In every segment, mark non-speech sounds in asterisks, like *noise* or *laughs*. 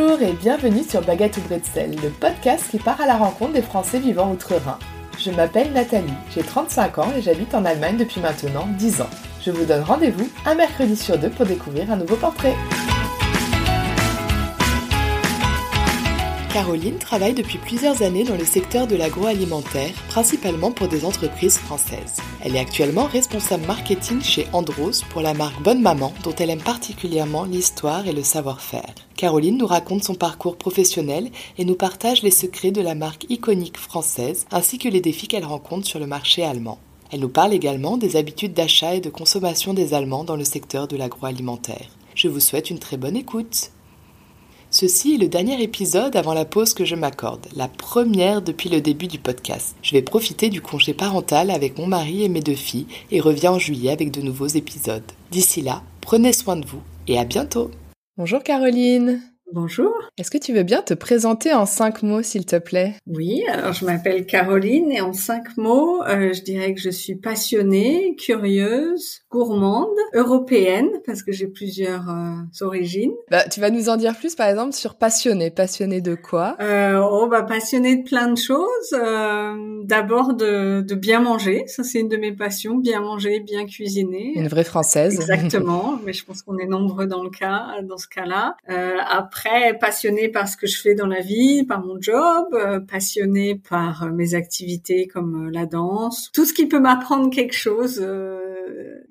Bonjour et bienvenue sur Baguette ou Bretzel, le podcast qui part à la rencontre des Français vivant outre-Rhin. Je m'appelle Nathalie, j'ai 35 ans et j'habite en Allemagne depuis maintenant 10 ans. Je vous donne rendez-vous un mercredi sur deux pour découvrir un nouveau portrait. Caroline travaille depuis plusieurs années dans le secteur de l'agroalimentaire, principalement pour des entreprises françaises. Elle est actuellement responsable marketing chez Andros pour la marque Bonne Maman, dont elle aime particulièrement l'histoire et le savoir-faire. Caroline nous raconte son parcours professionnel et nous partage les secrets de la marque iconique française, ainsi que les défis qu'elle rencontre sur le marché allemand. Elle nous parle également des habitudes d'achat et de consommation des Allemands dans le secteur de l'agroalimentaire. Je vous souhaite une très bonne écoute. Ceci est le dernier épisode avant la pause que je m'accorde, la première depuis le début du podcast. Je vais profiter du congé parental avec mon mari et mes deux filles et reviens en juillet avec de nouveaux épisodes. D'ici là, prenez soin de vous et à bientôt. Bonjour Caroline. Bonjour. Est-ce que tu veux bien te présenter en cinq mots, s'il te plaît? Oui, alors je m'appelle Caroline et en cinq mots, euh, je dirais que je suis passionnée, curieuse, gourmande, européenne, parce que j'ai plusieurs euh, origines. Bah, tu vas nous en dire plus, par exemple, sur passionnée. Passionnée de quoi? Euh, Oh, bah passionnée de plein de choses. Euh, D'abord de, de bien manger, ça c'est une de mes passions, bien manger, bien cuisiner. Une vraie française. Exactement, *laughs* mais je pense qu'on est nombreux dans le cas, dans ce cas-là. après après, passionnée par ce que je fais dans la vie, par mon job, euh, passionnée par euh, mes activités comme euh, la danse, tout ce qui peut m'apprendre quelque chose.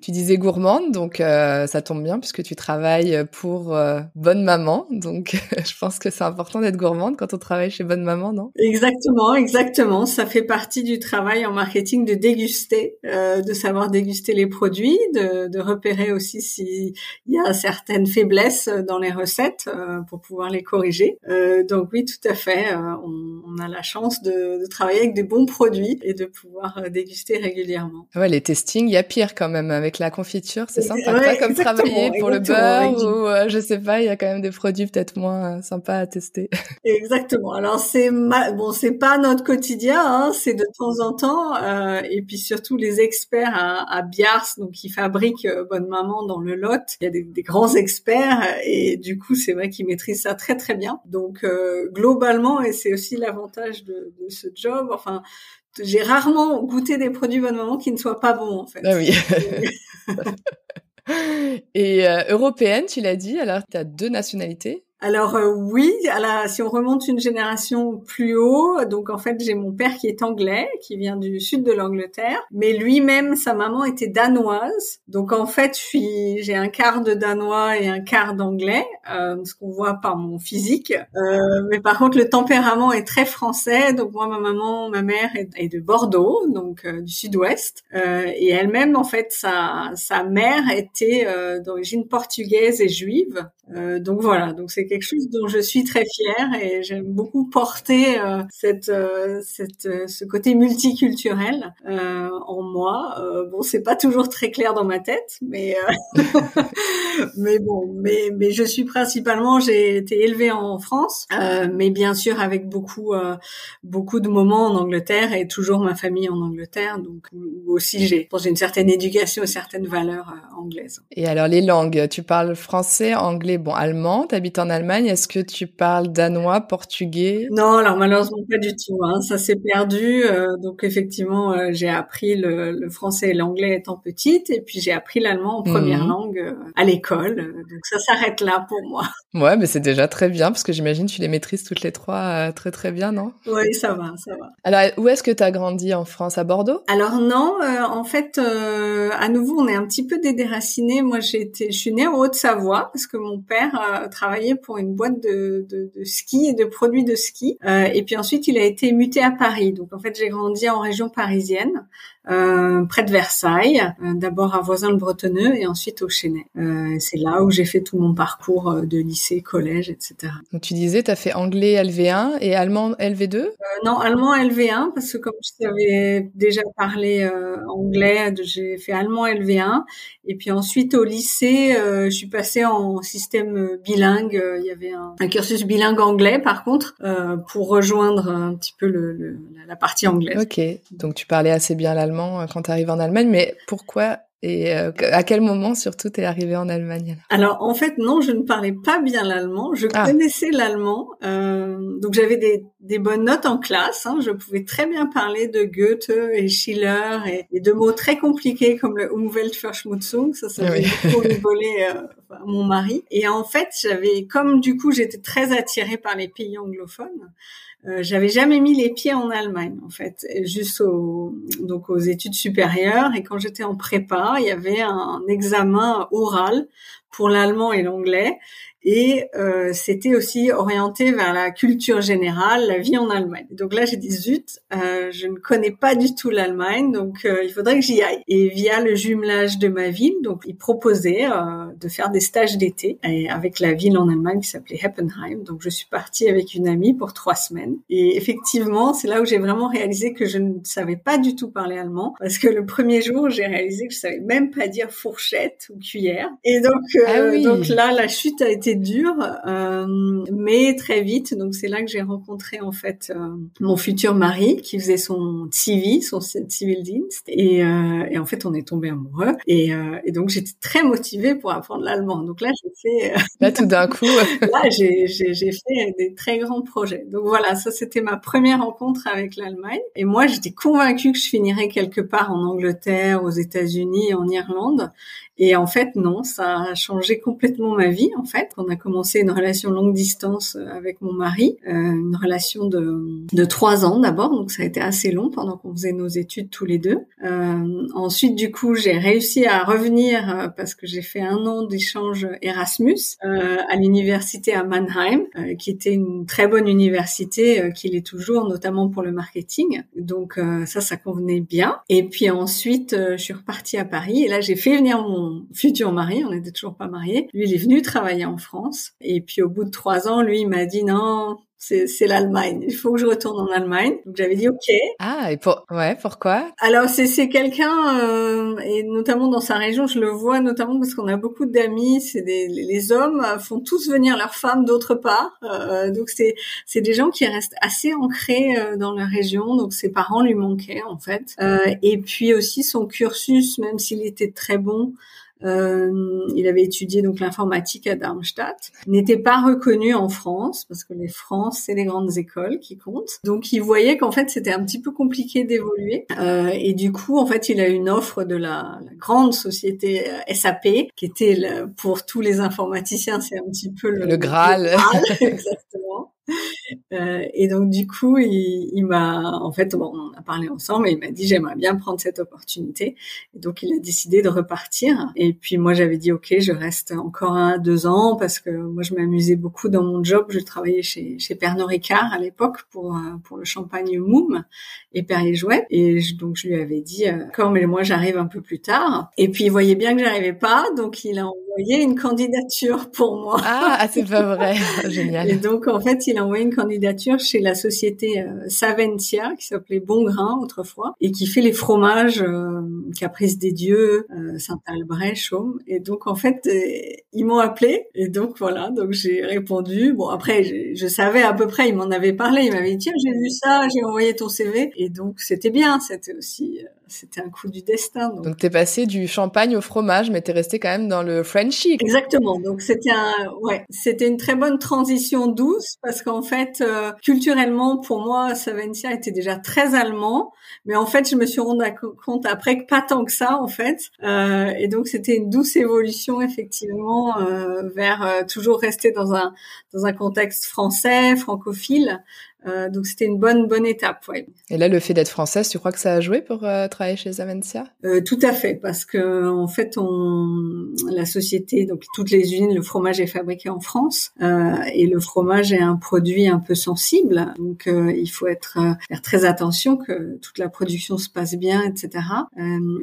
Tu disais gourmande, donc ça tombe bien puisque tu travailles pour Bonne Maman, donc *laughs* je pense que c'est important d'être gourmande quand on travaille chez Bonne Maman, non? Exactement, exactement. Ça fait partie du travail en marketing de déguster, de savoir déguster les produits, de, de repérer aussi s'il y a certaines faiblesses dans les recettes pour pouvoir les corriger. Euh, donc oui, tout à fait. Euh, on, on, a la chance de, de, travailler avec des bons produits et de pouvoir euh, déguster régulièrement. Ouais, les testings, il y a pire quand même avec la confiture. C'est sympa, pas comme travailler pour le beurre ou euh, je sais pas. Il y a quand même des produits peut-être moins sympas à tester. *laughs* Exactement. Alors c'est bon, c'est pas notre quotidien. Hein, c'est de temps en temps. Euh, et puis surtout les experts à, à Biars, donc qui fabriquent Bonne Maman dans le Lot. Il y a des, des grands experts et du coup c'est vrai qu'ils maîtrisent ça très très bien. Donc euh, globalement, et c'est aussi l'avantage de, de, ce job, enfin, j'ai rarement goûté des produits Bonne Maman qui ne soient pas bons en fait. Ah oui. *laughs* et euh, européenne, tu l'as dit, alors tu as deux nationalités alors euh, oui, si on remonte une génération plus haut, donc en fait j'ai mon père qui est anglais, qui vient du sud de l'Angleterre, mais lui-même sa maman était danoise, donc en fait j'ai un quart de danois et un quart d'anglais, euh, ce qu'on voit par mon physique, euh, mais par contre le tempérament est très français, donc moi ma maman, ma mère est, de Bordeaux, donc du sud-ouest, et elle-même en fait sa sa mère était d'origine portugaise et juive, donc voilà, donc c'est quelque chose dont je suis très fière et j'aime beaucoup porter euh, cette, euh, cette, euh, ce côté multiculturel en moi. bon, c'est pas toujours très clair dans ma tête, mais *laughs* mais bon, mais mais je suis principalement, j'ai été élevée en France, mais bien sûr avec beaucoup beaucoup de moments en Angleterre et toujours ma famille en Angleterre, donc aussi j'ai une certaine éducation certaines valeurs anglaises. Et alors les langues, tu parles français, anglais, bon allemand, tu habites en est-ce que tu parles danois, portugais? Non, alors malheureusement pas du tout. Hein. Ça s'est perdu. Euh, donc effectivement, euh, j'ai appris le, français et l'anglais étant petite, et puis j'ai appris l'allemand en première mhm. langue euh, à l'école. donc ça s'arrête là pour moi. Ouais, mais c'est déjà très bien parce que j'imagine tu les maîtrises toutes les trois très très bien, non? Oui, ça va, ça va. Alors où est-ce que tu as grandi? En France À Bordeaux? Alors non, en fait, à nouveau, on est un petit peu déraciné. Moi, j'ai été, je suis née en Haute-Savoie parce que mon père travaillait pour une boîte de, de, de, ski et de produits de ski. Euh, et puis ensuite, il a été muté à Paris. Donc en fait, j'ai grandi en région parisienne. Euh, près de Versailles, euh, d'abord à Voisin-le-Bretonneux et ensuite au Chênay. Euh, c'est là où j'ai fait tout mon parcours de lycée, collège, etc. Donc tu disais, tu as fait anglais LV1 et allemand LV2 Non, allemand LV1 parce que comme je t'avais déjà parlé anglais, j'ai fait allemand LV1 et puis ensuite au lycée, je suis passée en système bilingue. Il y avait un, un cursus bilingue anglais par contre pour rejoindre un petit peu le, la partie anglaise. Ok, donc tu parlais assez bien l'allemand euh, quand tu arrives en Allemagne, mais pourquoi Et euh, à quel moment surtout t'es arrivée en Allemagne Alors? En fait non, je ne parlais pas bien l'allemand. Je ah. connaissais l'allemand, euh, donc j'avais des, des, bonnes notes en classe. Hein. Je pouvais très bien parler de Goethe et Schiller et, et de mots très compliqués comme le Umweltverschmutzung. Ça, ça faisait beaucoup rigoler euh, mon mari. Et en fait, j'avais comme du coup j'étais très attirée par les pays anglophones. Euh, j'avais jamais mis les pieds en Allemagne en fait, juste donc aux études supérieures. Et quand j'étais en prépa, il y avait un examen oral pour l'allemand et l'anglais et euh, c'était aussi orienté vers la culture générale, la vie en Allemagne. Donc là, j'ai dit zut, euh, je ne connais pas du tout l'Allemagne, donc euh, il faudrait que j'y aille. Et via le jumelage de ma ville, donc il proposait euh, de faire des stages d'été avec la ville en Allemagne qui s'appelait Heppenheim. Donc je suis partie avec une amie pour trois semaines. Et effectivement, c'est là où j'ai vraiment réalisé que je ne savais pas du tout parler allemand, parce que le premier jour, j'ai réalisé que je savais même pas dire fourchette ou cuillère. Et donc, ah donc là, la chute a été dur, euh, mais très vite. Donc c'est là que j'ai rencontré en fait euh, mon futur mari qui faisait son CV, son civil dienst, et, euh, et en fait on est tombé amoureux. Et, et donc j'étais très motivée pour apprendre l'allemand. Donc là j'ai fait là tout d'un coup *laughs* là j'ai j'ai fait des très grands projets. Donc voilà, ça c'était ma première rencontre avec l'Allemagne. Et moi j'étais convaincue que je finirais quelque part en Angleterre, aux États-Unis, en Irlande. Et en fait, non, ça a changé complètement ma vie. En fait, on a commencé une relation longue distance euh, avec mon mari, euh, une relation de, de trois ans d'abord, donc ça a été assez long pendant qu'on faisait nos études tous les deux. Euh, ensuite, du coup, j'ai réussi à revenir parce que j'ai fait un an d'échange Erasmus à l'université à Mannheim, qui était une très bonne université, qu'il est toujours, notamment pour le marketing. Donc ça, ça convenait bien. Et puis ensuite, je suis repartie à Paris et là, j'ai fait venir mon futur mari, on n'était toujours pas mariés. Lui, il est venu travailler en France. Et puis au bout de trois ans, lui, il m'a dit non, c'est l'Allemagne. Il faut que je retourne en Allemagne. Donc j'avais dit OK. Ah et pour ouais pourquoi? Alors c'est c'est quelqu'un euh, et notamment dans sa région, je le vois notamment parce qu'on a beaucoup d'amis. C'est des les hommes font tous venir leurs femmes d'autre part. Euh, donc c'est c'est des gens qui restent assez ancrés euh, dans la région. Donc ses parents lui manquaient en fait. Euh, et puis aussi son cursus, même s'il était très bon. Euh, il avait étudié donc l'informatique à Darmstadt. N'était pas reconnu en France parce que les France c'est les grandes écoles qui comptent. Donc il voyait qu'en fait c'était un petit peu compliqué d'évoluer euh, et du coup en fait il a une offre de la, la grande société euh, SAP qui était le, pour tous les informaticiens c'est un petit peu le, le Graal. Le Graal *laughs* exactement. *laughs* Euh, et donc du coup, il, il m'a, en fait, bon, on a parlé ensemble et il m'a dit j'aimerais bien prendre cette opportunité. Et donc il a décidé de repartir. Et puis moi j'avais dit ok, je reste encore un deux ans parce que moi je m'amusais beaucoup dans mon job. Je travaillais chez chez Pernod Ricard à l'époque pour euh, pour le champagne Moum et Perrier Jouet. Et donc je lui avais dit encore, mais moi j'arrive un peu plus tard. Et puis il voyait bien que j'arrivais pas, donc il a envoyé une candidature pour moi. Ah, ah c'est pas vrai, *laughs* génial. Et donc en fait il envoyé une candidature chez la société euh, Saventia, qui s'appelait Bon Grain autrefois, et qui fait les fromages euh, Caprice des Dieux, euh, Saint-Albret, Chaume. Et donc en fait, euh, ils m'ont appelé, et donc voilà, donc j'ai répondu. Bon après, je, savais à peu près, ils m'en avaient parlé, ils m'avaient dit tiens j'ai vu ça, j'ai envoyé ton CV, et donc c'était bien, c'était aussi c'était un coup du destin. Donc, donc t'es passé du champagne au fromage, mais t'es resté quand même dans le Frenchy. Exactement. Donc c'était un, ouais, c'était une très bonne transition douce parce qu'en fait, euh, culturellement, pour moi, Savencia était déjà très allemand, mais en fait, je me suis rendu compte après que pas tant que ça, en fait. Euh, et donc c'était une douce évolution effectivement euh, vers euh, toujours rester dans un dans un contexte français, francophile. Euh, donc c'était une bonne bonne étape. Ouais. Et là, le fait d'être française, tu crois que ça a joué pour euh, travailler chez Zavencia euh, Tout à fait, parce que en fait, on la société, donc toutes les usines, le fromage est fabriqué en France euh, et le fromage est un produit un peu sensible, donc euh, il faut être faire très attention que toute la production se passe bien, etc.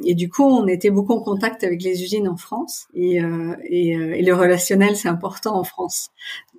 et du coup, on était beaucoup en contact avec les usines en France et, et, et le relationnel, c'est important en France.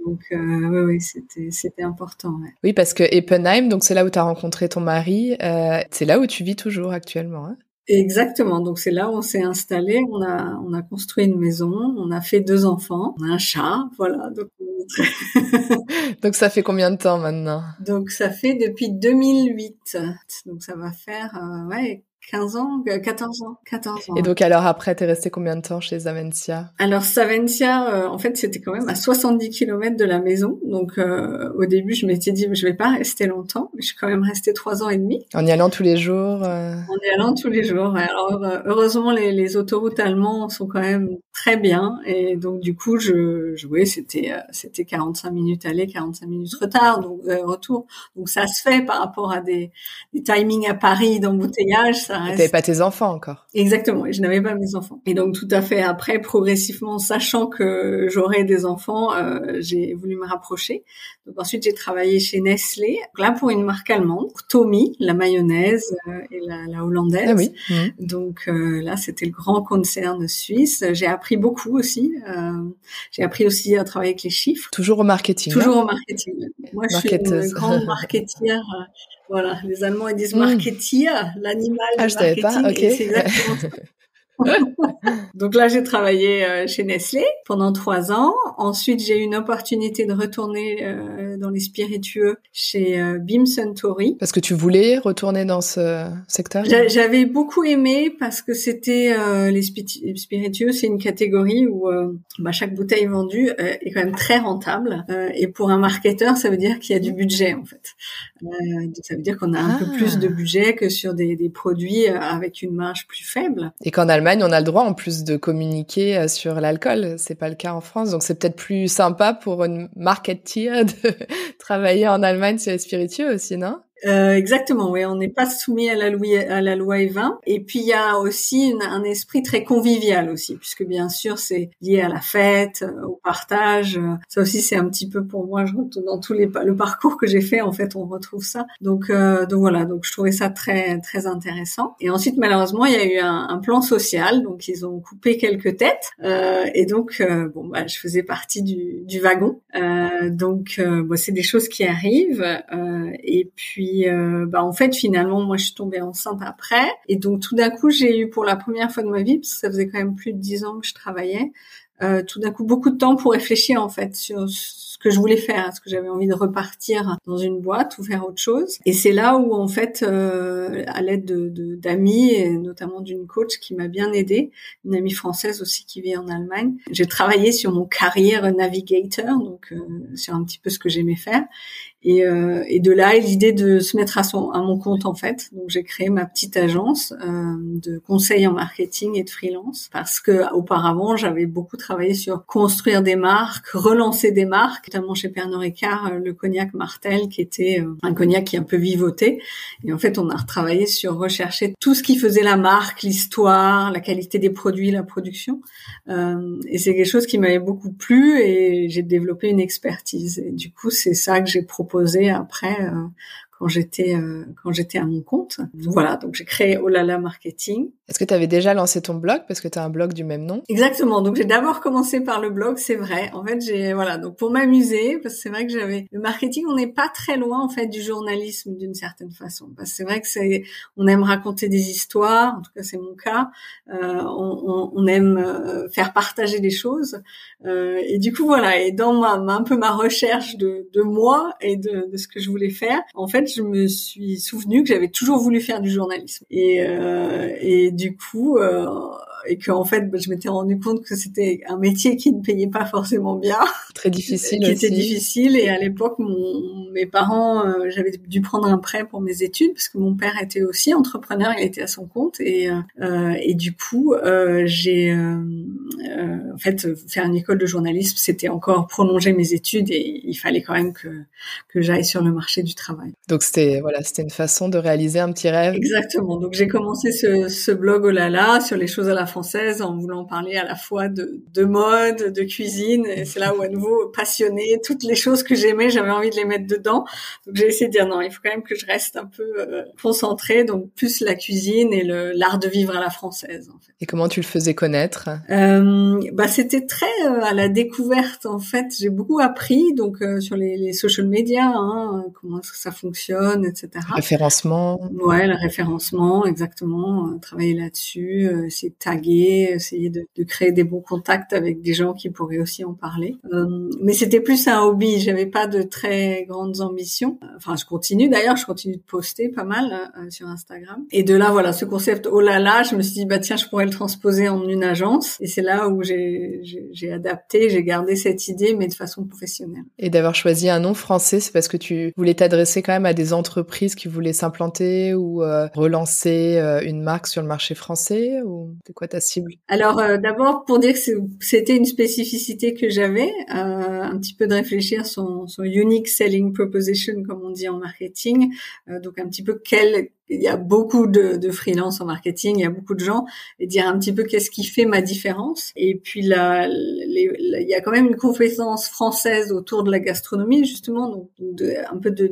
Donc euh, oui, c'était c'était important. Ouais. Oui, parce que Eppenheim, donc c'est là où tu as rencontré ton mari, euh, c'est là où tu vis toujours actuellement. Hein Exactement. Donc c'est là où on s'est installé. On a on a construit une maison. On a fait deux enfants. On a un chat. Voilà. Donc, *laughs* donc ça fait combien de temps maintenant? Donc ça fait depuis 2008. Donc ça va faire euh, ouais 15 ans, 14 ans, 14 ans. Et donc alors après, t'es resté combien de temps chez Savencia Alors Savencia, en fait, c'était quand même à 70 km de la maison. Donc au début, je m'étais dit, je vais pas rester longtemps. Je suis quand même restée trois ans et demi. En y allant tous les jours. En y allant tous les jours. Alors heureusement, les, les autoroutes allemandes sont quand même très bien. Et donc du coup, je, jouais, c'était c'était 45 minutes aller, 45 minutes retard, donc retour. Donc ça se fait par rapport à des, des timings à Paris d'embouteillage. Ça reste... T'avais pas tes enfants encore. Exactement, je n'avais pas mes enfants. Et donc tout à fait après, progressivement, sachant que j'aurais des enfants, euh, j'ai voulu me rapprocher. Donc ensuite, j'ai travaillé chez Nestlé, là pour une marque allemande, Tommy, la mayonnaise euh, et la, la, hollandaise. Ah oui. Mmh. Donc euh, là, c'était le grand concern suisse. J'ai appris beaucoup aussi. J'ai appris aussi à travailler avec les chiffres. Toujours au marketing. Toujours au marketing. Moi, je suis une grande *laughs* marketière. Voilà, les Allemands ils disent mmh. marketeer, l'animal ah, du marketing. Pas. Okay. c'est exactement ça. *laughs* Donc là, j'ai travaillé euh, chez Nestlé pendant trois ans. Ensuite, j'ai eu une opportunité de retourner euh, dans les spiritueux chez euh, Bim Suntory. Parce que tu voulais retourner dans ce secteur? J'avais beaucoup aimé parce que c'était les spiritueux, c'est une catégorie où bah, chaque bouteille vendue est quand même très rentable. et pour un marketeur, ça veut dire qu'il y a du budget en fait. Ça veut dire qu'on a un peu plus Ah. de budget que sur des, des produits avec une marge plus faible. Et qu'en Allemagne, on a le droit en plus de communiquer euh, sur l'alcool. C'est pas le cas en France, donc c'est peut-être plus sympa pour une marketeer *laughs* de travailler en Allemagne sur les spiritueux aussi, non? Euh, exactement, oui, on n'est pas soumis à la loi à la loi E20. Et puis il y a aussi un esprit très convivial aussi, puisque bien sûr c'est lié à la fête, euh, au partage. Ça aussi c'est un petit peu pour moi, je dans tous les le parcours que j'ai fait en fait, on retrouve ça. Donc euh, donc voilà, donc je trouvais ça très très intéressant. Et ensuite malheureusement il y a eu un, un plan social, donc ils ont coupé quelques têtes. Euh, et donc euh, bon bah je faisais partie du, du wagon. Euh, donc bon, c'est des choses qui arrivent. et puis euh, bah en fait finalement moi je suis tombée enceinte après. Et donc tout d'un coup j'ai eu pour la première fois de ma vie parce que ça faisait quand même plus de dix ans que je travaillais euh, tout d'un coup beaucoup de temps pour réfléchir en fait sur ce que je voulais faire est-ce que j'avais envie de repartir dans une boîte ou faire autre chose et c'est là où en fait euh, à l'aide de d'amis et notamment d'une coach qui m'a bien aidée une amie française aussi qui vit en Allemagne j'ai travaillé sur mon carrière navigator donc euh, sur un petit peu ce que j'aimais faire et, euh, et, de là, l'idée de se mettre à, son, à mon compte en fait. Donc j'ai créé ma petite agence euh, de conseil en marketing et de freelance parce que auparavant j'avais beaucoup travaillé sur construire des marques, relancer des marques, notamment chez Pernod Ricard le cognac Martel qui était euh, un cognac qui est un peu vivoté. Et en fait, on a retravaillé sur rechercher tout ce qui faisait la marque, l'histoire, la qualité des produits, la production. Euh, et c'est quelque chose qui m'avait beaucoup plu et j'ai développé une expertise. Et du coup, c'est ça que j'ai proposé après euh, quand j'étais euh, quand j'étais à mon compte. Voilà, donc j'ai créé Olala Marketing. Est-ce que tu avais déjà lancé ton blog? Parce que tu as un blog du même nom Exactement. Donc j'ai d'abord commencé par le blog, c'est vrai. En fait, j'ai voilà, donc pour m'amuser parce que c'est vrai que j'avais le marketing, on n'est pas très loin en fait du journalisme d'une certaine façon parce que c'est vrai que c'est on aime raconter des histoires, en tout cas c'est mon cas. Euh, on, on, aime euh, faire partager des choses euh, et du coup voilà, et dans ma, ma, un peu ma recherche de, de moi et de, de ce que je voulais faire, en fait, je me suis souvenu que j'avais toujours voulu faire du journalisme. Et, euh, du coup, euh, et que en fait, je m'étais rendu compte que c'était un métier qui ne payait pas forcément bien, très difficile, qui aussi. était difficile. Et à l'époque, mon, mes parents, euh, j'avais dû prendre un prêt pour mes études parce que mon père était aussi entrepreneur, il était à son compte. Et, euh, et du coup, euh, j'ai en fait faire une école de journalisme, c'était encore prolonger mes études et il fallait quand même que que j'aille sur le marché du travail. Donc c'était voilà, c'était une façon de réaliser un petit rêve. Exactement. Donc j'ai commencé ce, ce blog oh là là sur les choses à la française en voulant parler à la fois de, de mode, de cuisine. Et c'est là où à nouveau passionné, toutes les choses que j'aimais, j'avais envie de les mettre dedans. Donc j'ai essayé de dire non, il faut quand même que je reste un peu euh, concentrée, donc plus la cuisine et le l'art de vivre à la française. En fait. Et comment tu le faisais connaître? Euh, bah c'était très euh, à la découverte en fait. J'ai beaucoup appris donc euh, sur les, les, social media, hein, comment ça fonctionne, etc. Référencement. Ouais, le référencement, exactement. travailler là-dessus, essayer de taguer, essayer de, de, créer des bons contacts avec des gens qui pourraient aussi en parler. mais c'était plus un hobby. J'avais pas de très grandes ambitions. Enfin, je continue d'ailleurs, je continue de poster pas mal sur Instagram. Et de là, voilà, ce concept oh là là, je me suis dit bah tiens, je pourrais le transposer en une agence. Et c'est là où j'ai adapté, j'ai gardé cette idée, mais de façon professionnelle. Et d'avoir choisi un nom français, c'est parce que tu voulais t'adresser quand même à des entreprises qui voulaient s'implanter ou euh, relancer euh, une marque sur le marché français ou c'est quoi ta cible. Alors euh, d'abord pour dire que c'était une spécificité que j'avais, un petit peu de réfléchir son, son unique selling proposition comme on dit en marketing, donc un petit peu quel il y a beaucoup de, de freelance en marketing, il y a beaucoup de gens, et dire un petit peu qu'est-ce qui fait ma différence. Et puis là, il y a quand même une compétence française autour de la gastronomie justement, donc de, un peu de,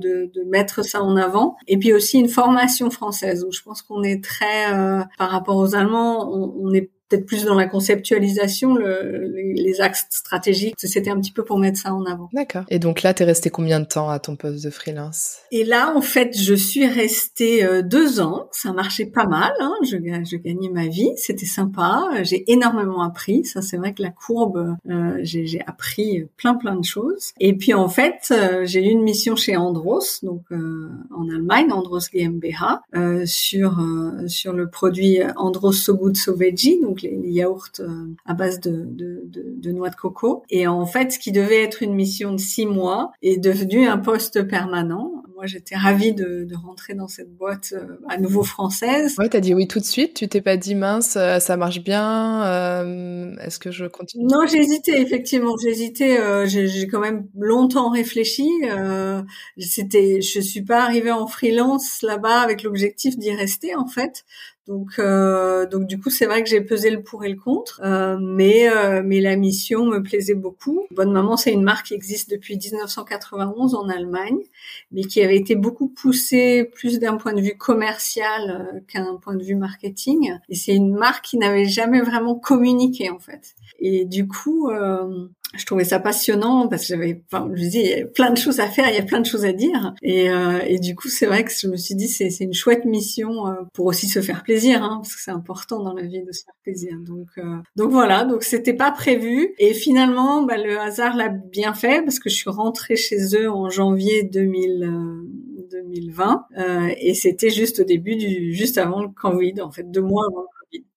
mettre ça en avant. Et puis aussi une formation française où je pense qu'on est très, euh, par rapport aux Allemands, on est peut-être plus dans la conceptualisation, le, les, axes stratégiques. C'était un petit peu pour mettre ça en avant. D'accord. Et donc là, tu es resté combien de temps à ton poste de freelance? Et là, en fait, je suis restée euh, deux ans. Ça marchait pas mal. Hein. Je, je gagnais ma vie. C'était sympa. J'ai énormément appris. Ça, c'est vrai que la courbe, euh, j'ai appris plein plein de choses. Et puis en fait, euh, j'ai eu une mission chez Andros, donc euh, en Allemagne, Andros GmbH, sur sur le produit Andros So Good So Veggie, donc les, yaourts euh, à base de, de, de, noix de coco. Et en fait, ce qui devait être une mission de six mois est devenu un poste permanent. Moi, j'étais ravie de, de, rentrer dans cette boîte euh, à nouveau française. Ouais, t'as dit oui tout de suite. Tu t'es pas dit mince, euh, ça marche bien. Est-ce que je continue? Non, hésité effectivement. J'ai hésité. j'ai quand même longtemps réfléchi. C'était, je suis pas arrivée en freelance là-bas avec l'objectif d'y rester en fait. Donc, euh, donc du coup, c'est vrai que j'ai pesé le pour et le contre, euh, mais euh, mais la mission me plaisait beaucoup. Bonne Maman, c'est une marque qui existe depuis 1991 en Allemagne, mais qui avait été beaucoup poussée plus d'un point de vue commercial euh, qu'un point de vue marketing. Et c'est une marque qui n'avait jamais vraiment communiqué en fait. Et du coup, euh, je trouvais ça passionnant parce que j'avais, enfin, je dis, il y a plein de choses à faire, il y a plein de choses à dire. Et, euh, et du coup, c'est vrai que je me suis dit, c'est, une chouette mission euh, pour aussi se faire plaisir, hein, parce que c'est important dans la vie de se faire plaisir. Donc, euh, donc voilà, donc c'était pas prévu. Et finalement, bah, le hasard l'a bien fait parce que je suis rentrée chez eux en janvier 2000. 2020 euh, et c'était juste au début du juste avant le Covid en fait deux mois avant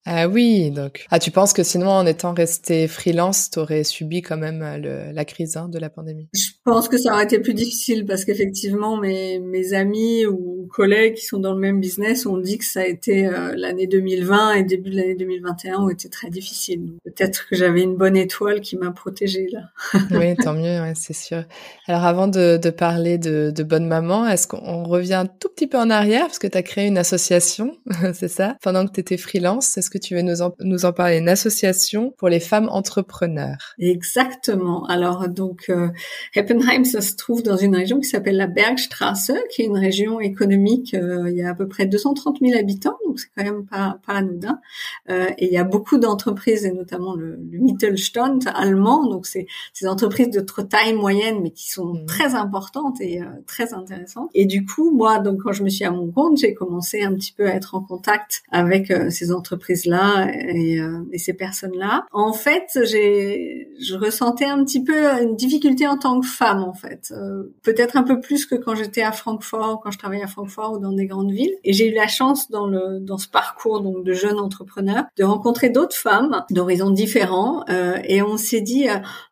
ah oui, donc. Ah, tu penses que sinon, en étant resté freelance, t'aurais subi quand même euh, le, la crise hein, de la pandémie? Je pense que ça aurait été plus difficile parce qu'effectivement, mes, mes amis ou collègues qui sont dans le même business ont dit que ça a été euh, l'année 2020 et début de l'année 2021 ont été très difficiles. Peut-être que j'avais une bonne étoile qui m'a protégée là. *laughs* oui, tant mieux, ouais, c'est sûr. Alors, avant de, de parler de, de Bonne Maman, est-ce qu'on revient un tout petit peu en arrière parce que tu as créé une association, *laughs* c'est ça? Pendant que tu étais freelance, est-ce que tu veux nous en, nous en parler, une association pour les femmes entrepreneurs. Exactement. Alors donc euh, Heppenheim, ça se trouve dans une région qui s'appelle la Bergstraße, qui est une région économique. Euh, il y a à peu près 230 000 habitants, donc c'est quand même pas, pas anodin. Euh, et il y a beaucoup d'entreprises, et notamment le, le Mittelstand allemand. Donc c'est ces entreprises de taille moyenne, mais qui sont mmh. très importantes et euh, très intéressantes. Et du coup, moi, donc quand je me suis à mon compte, j'ai commencé un petit peu à être en contact avec ces entreprises là et, euh, et ces personnes-là. En fait, j'ai, je ressentais un petit peu une difficulté en tant que femme, en fait, euh, peut-être un peu plus que quand j'étais à Francfort, quand je travaillais à Francfort ou dans des grandes villes. Et j'ai eu la chance dans le dans ce parcours donc de jeune entrepreneur de rencontrer d'autres femmes d'horizons différents euh, et on s'est dit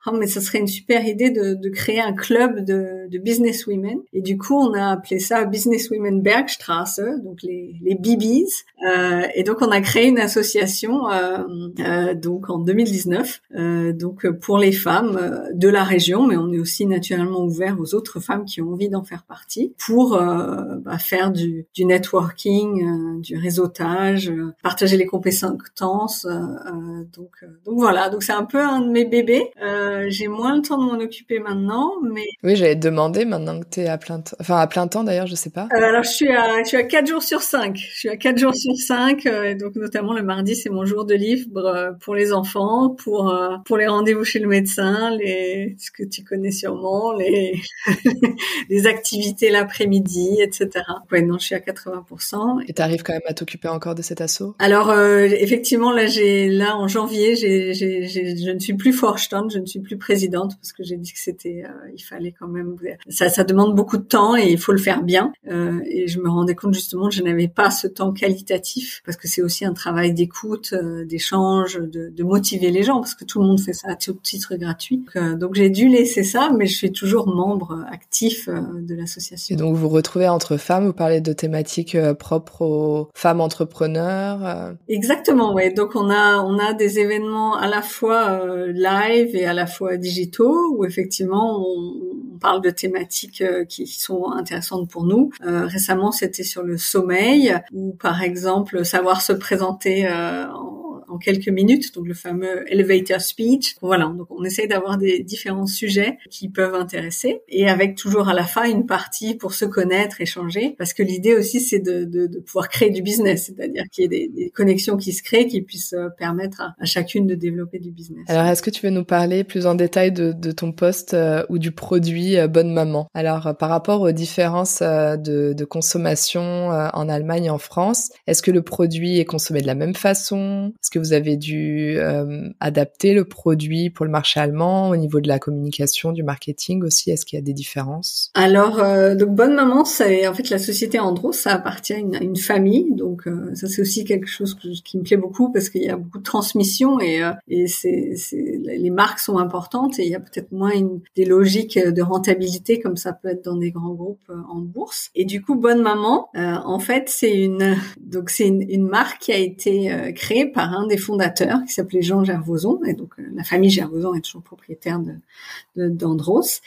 oh mais ça serait une super idée de, de créer un club de, de business women et du coup on a appelé ça Business Women Bergstraße donc les les BBs et donc on a créé une association association euh, euh, donc en 2019 euh, donc pour les femmes de la région, mais on est aussi naturellement ouvert aux autres femmes qui ont envie d'en faire partie pour bah, faire du, du networking, du réseautage, partager les compétences. donc, donc voilà, donc c'est un peu un de mes bébés. J'ai moins le temps de m'en occuper maintenant, mais oui, j'allais te demander maintenant que tu es à plein temps, enfin à plein temps d'ailleurs, je sais pas. alors je suis à je suis à quatre jours sur cinq. Je suis à quatre jours sur cinq, donc notamment le mardi c'est mon jour de livre pour les enfants, pour pour les rendez-vous chez le médecin, les ce que tu connais sûrement, les *laughs* les activités l'après-midi, etc. Ouais, non, je suis à 80%. Et tu arrives quand même à t'occuper encore de cet assaut? Alors euh, effectivement, là, j'ai là en janvier, j'ai, je ne suis plus Vorstand, je ne suis plus présidente parce que j'ai dit que c'était, euh, il fallait quand même, ça, ça demande beaucoup de temps et il faut le faire bien. Euh, et je me rendais compte justement que je n'avais pas ce temps qualitatif parce que c'est aussi un travail d'écoute, euh, d'échange, de, de, motiver les gens parce que tout le monde fait ça à titre gratuit. Donc, euh, donc j'ai dû laisser ça, mais je suis toujours membre actif de l'association. Et donc vous vous retrouvez entre femmes, vous parlez de thématiques propres aux femmes entrepreneurs. Exactement, ouais. Donc on a on a des événements à la fois live et à la fois digitaux où effectivement on, parle de thématiques qui sont intéressantes pour nous. récemment, c'était sur le sommeil ou par exemple savoir se présenter en quelques minutes, donc le fameux elevator speech. Voilà, donc on essaye d'avoir des différents sujets qui peuvent intéresser et avec toujours à la fin une partie pour se connaître, échanger, parce que l'idée aussi c'est de, de, de, pouvoir créer du business, c'est-à-dire qu'il y ait des, des, connexions qui se créent, qui puissent euh, permettre à, chacune de développer du business. Alors est-ce que tu veux nous parler plus en détail de, de ton poste euh, ou du produit euh, Bonne Maman? Alors par rapport aux différences de, de consommation en Allemagne et en France, est-ce que le produit est consommé de la même façon? Est-ce que vous avez dû euh, adapter le produit pour le marché allemand au niveau de la communication, du marketing aussi Est-ce qu'il y a des différences? Alors, euh, donc Bonne Maman, c'est en fait la société Andros, ça appartient à une, famille, donc euh, ça c'est aussi quelque chose qui me plaît beaucoup parce qu'il y a beaucoup de transmission et, les marques sont importantes et il y a peut-être moins des logiques de rentabilité comme ça peut être dans des grands groupes en bourse. Et du coup, Bonne Maman, en fait, c'est une donc c'est une, marque qui a été créée par un des fondateur qui s'appelait Jean Gervoson et donc euh, la famille Gervoson est toujours propriétaire de d'Andros.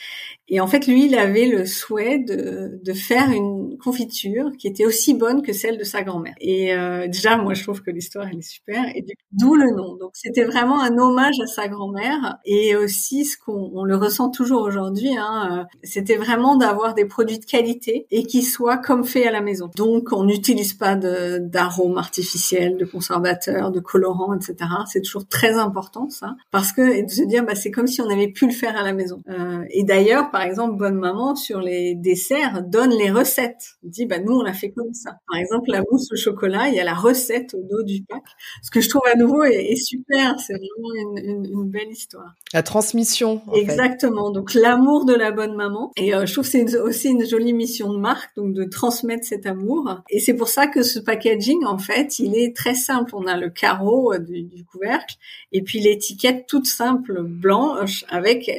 Et en fait lui il avait le souhait de, de faire une confiture qui était aussi bonne que celle de sa grand-mère. Et euh, déjà moi je trouve que l'histoire elle est super et d'où le nom. Donc c'était vraiment un hommage à sa grand-mère et aussi ce qu'on on le ressent toujours aujourd'hui hein, euh, c'était vraiment d'avoir des produits de qualité et qui soient comme fait à la maison. Donc on n'utilise pas d'arômes artificiels de conservateurs de colorants etc. C'est toujours très important ça, parce que de se dire bah c'est comme si on avait pu le faire à la maison. Euh, et d'ailleurs, par exemple, Bonne Maman sur les desserts donne les recettes. Dit bah nous on l'a fait comme ça. Par exemple, la mousse au chocolat, il y a la recette au dos du pack. Ce que je trouve à nouveau est, super. C'est vraiment une, une, belle histoire. La transmission. Exactement. Donc l'amour de la bonne maman. Et euh, je trouve que c'est aussi une jolie mission de marque, donc de transmettre cet amour. Et c'est pour ça que ce packaging, en fait, il est très simple. On a le carreau du, couvercle, et puis l'étiquette toute simple blanche avec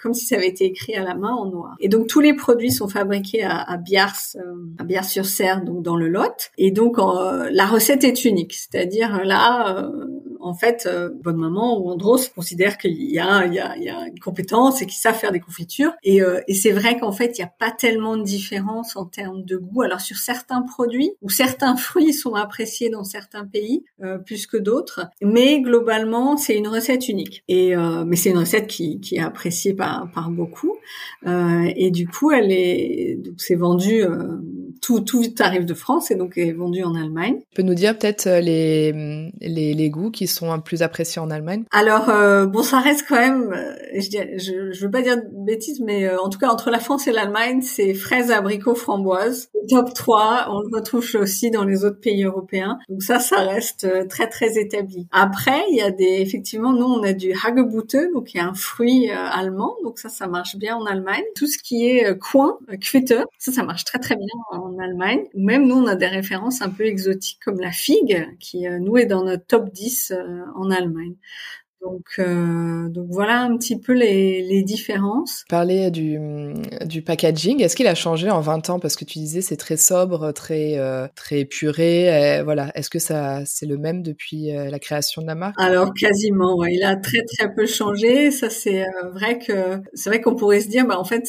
comme si ça avait été écrit à la main en noir. Et donc tous les produits sont fabriqués à, à Biars, euh, à Biars-sur-Serre, donc dans le Lot. Et donc euh, la recette est unique, c'est-à-dire là. En fait, euh, Bonne Maman ou Andros considèrent qu'il y y, a, il y a une compétence et qu'ils savent faire des confitures. Et, euh, et c'est vrai qu'en fait, il n'y a pas tellement de différence en termes de goût. Alors sur certains produits ou certains fruits sont appréciés dans certains pays euh, plus que d'autres, mais globalement, c'est une recette unique. Et mais c'est une recette qui, qui est appréciée par, par beaucoup. et du coup, elle est, donc c'est vendu tout, tout arrive de France et donc est vendu en Allemagne. Tu peux nous dire peut-être euh, les, les, les, goûts qui sont plus appréciés en Allemagne? Alors, euh, bon, ça reste quand même, euh, je, je, je veux pas dire de bêtises, mais en tout cas, entre la France et l'Allemagne, c'est fraises, abricots, framboises. Top 3, on le retrouve aussi dans les autres pays européens. Donc ça, ça reste très, très établi. Après, il y a des, effectivement, nous, on a du Hagebutte, donc il y a un fruit allemand. Donc ça, ça marche bien en Allemagne. Tout ce qui est coin, Quitte, ça, ça marche très, très bien en en Allemagne. Même nous, on a des références un peu exotiques comme la figue, qui euh, nous est dans notre top 10 euh, en Allemagne. Donc, euh, donc voilà un petit peu les, les différences. Parler du, du packaging, est-ce qu'il a changé en 20 ans? Parce que tu disais c'est très sobre, très euh, très épuré. voilà, est-ce que ça c'est le même depuis euh, la création de la marque? Alors quasiment, ouais. il a très très peu changé. Ça c'est euh, vrai que c'est vrai qu'on pourrait se dire, bah en fait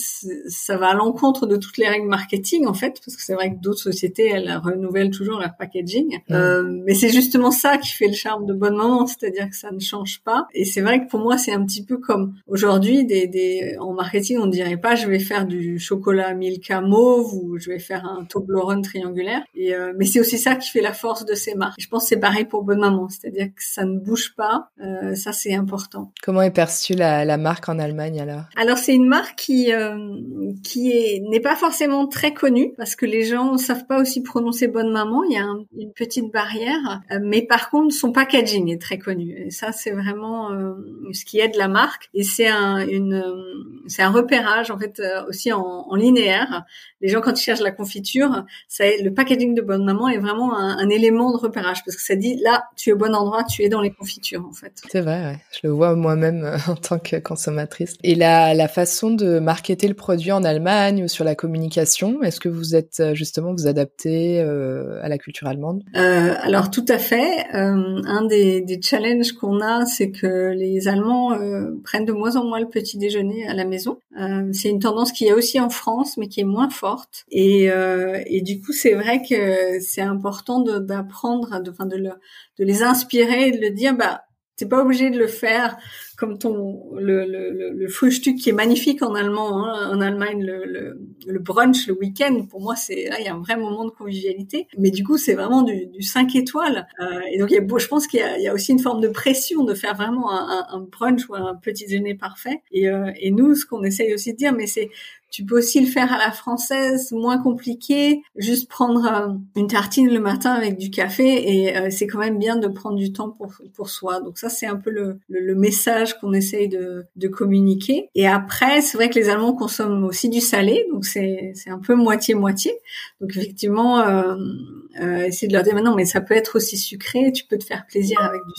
ça va à l'encontre de toutes les règles marketing en fait, parce que c'est vrai que d'autres sociétés elles renouvellent toujours leur packaging. Mmh. mais c'est justement ça qui fait le charme de Bonne Maman, c'est-à-dire que ça ne change pas et c'est vrai que pour moi, c'est un petit peu comme aujourd'hui, des, des, en marketing, on ne dirait pas je vais faire du chocolat Milka mauve ou je vais faire un Toblerone triangulaire. Et, euh, mais c'est aussi ça qui fait la force de ces marques. Je pense que c'est pareil pour Bonne Maman, c'est-à-dire que ça ne bouge pas. Euh, ça, c'est important. Comment est perçue la, la marque en Allemagne alors? Alors c'est une marque qui euh, qui est n'est pas forcément très connue parce que les gens ne savent pas aussi prononcer Bonne Maman. Il y a une petite barrière, mais par contre son packaging est très connu. Et ça, c'est vraiment euh, ce qui aide la marque et c'est un une c'est un repérage en fait euh, aussi en, en, linéaire. Les gens quand ils cherchent la confiture, ça le packaging de Bonne Maman est vraiment un, un, élément de repérage parce que ça dit là tu es au bon endroit, tu es dans les confitures en fait. C'est vrai, ouais. je le vois moi-même euh, *laughs* en tant que consommatrice. Et la la façon de marketer le produit en Allemagne ou sur la communication, est-ce que vous êtes justement vous adaptez à la culture allemande? Euh, Alors tout à fait. un des, des challenges qu'on a, c'est que les Allemands euh, prennent de moins en moins le petit déjeuner à la maison. Euh, c'est une tendance qu'il y a aussi en France, mais qui est moins forte. Et, euh, et du coup, c'est vrai que c'est important d'apprendre, de, de, de, de les inspirer et de le dire, bah, t'es pas obligé de le faire comme ton le, le, le, Frühstück qui est magnifique en allemand hein, en Allemagne le, le, le brunch le week-end pour moi c'est là il y a un vrai moment de convivialité. Mais du coup c'est vraiment du, du 5 étoiles. Euh, et donc il y a, je pense qu'il y, y, a aussi une forme de pression de faire vraiment un, un, brunch ou un petit déjeuner parfait. Et, euh, et nous ce qu'on essaye aussi de dire mais c'est tu peux aussi le faire à la française, moins compliqué, juste prendre euh, une tartine le matin avec du café et euh, c'est quand même bien de prendre du temps pour, pour soi. Donc ça, c'est un peu le, le, message qu'on essaye de, de communiquer. Et après, c'est vrai que les Allemands consomment aussi du salé, donc c'est un peu moitié-moitié. Donc effectivement, euh, euh, essayer de leur dire, mais non, mais ça peut être aussi sucré, tu peux te faire plaisir avec du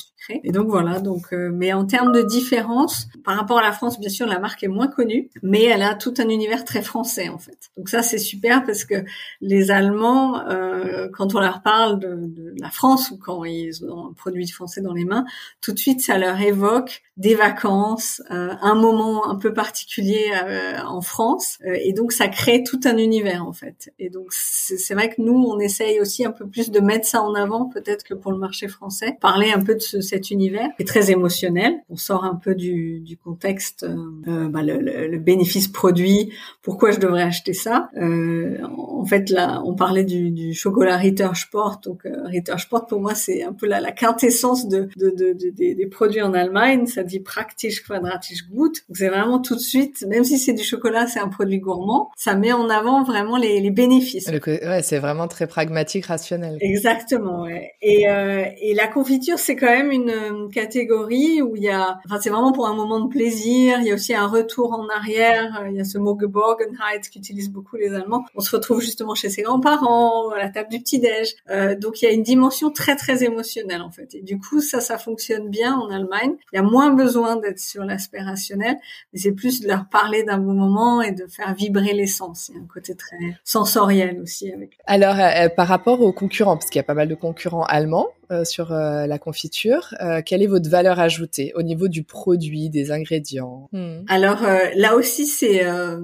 Et donc voilà, donc, mais en termes de différence, par rapport à la France, bien sûr, la marque est moins connue, mais elle a tout un univers très français en fait. Donc ça c'est super parce que les Allemands, euh, quand on leur parle de, de, la France ou quand ils ont un produit français dans les mains, tout de suite ça leur évoque des vacances, euh, un moment un peu particulier euh, en France, euh, et donc ça crée tout un univers en fait. Et donc c'est vrai que nous on essaye aussi un peu plus de mettre ça en avant peut-être que pour le marché français, parler un peu de ce, cet univers qui est très émotionnel. On sort un peu du, du contexte, euh, bah, le, le, le bénéfice produit pourquoi je devrais acheter ça euh, En fait, là, on parlait du, du chocolat Ritter Sport. Donc, euh, Ritter Sport, pour moi, c'est un peu la, la quintessence de, de, de, de des, des, produits en Allemagne. Ça dit praktisch, quadratisch, gut. Donc, c'est vraiment tout de suite, même si c'est du chocolat, c'est un produit gourmand, ça met en avant vraiment les, les bénéfices. ouais, c'est vraiment très pragmatique, rationnel. Exactement, ouais. Et, euh, et la confiture, c'est quand même une, une, catégorie où il y a, enfin, c'est vraiment pour un moment de plaisir. Il y a aussi un retour en arrière. Il y a ce mot Geborgenheit qu'utilisent beaucoup les Allemands. On se retrouve justement chez ses grands-parents, à la table du petit-déj. Euh, donc il y a une dimension très très émotionnelle en fait. Et du coup ça ça fonctionne bien en Allemagne. Il y a moins besoin d'être sur l'aspect rationnel, mais c'est plus de leur parler d'un bon moment et de faire vibrer l'essence. Il y a un côté très sensoriel aussi avec. Alors euh, par rapport aux concurrents, parce qu'il y a pas mal de concurrents allemands, euh, sur euh, la confiture. Euh, quelle est votre valeur ajoutée au niveau du produit, des ingrédients? Hmm. Alors là aussi, c'est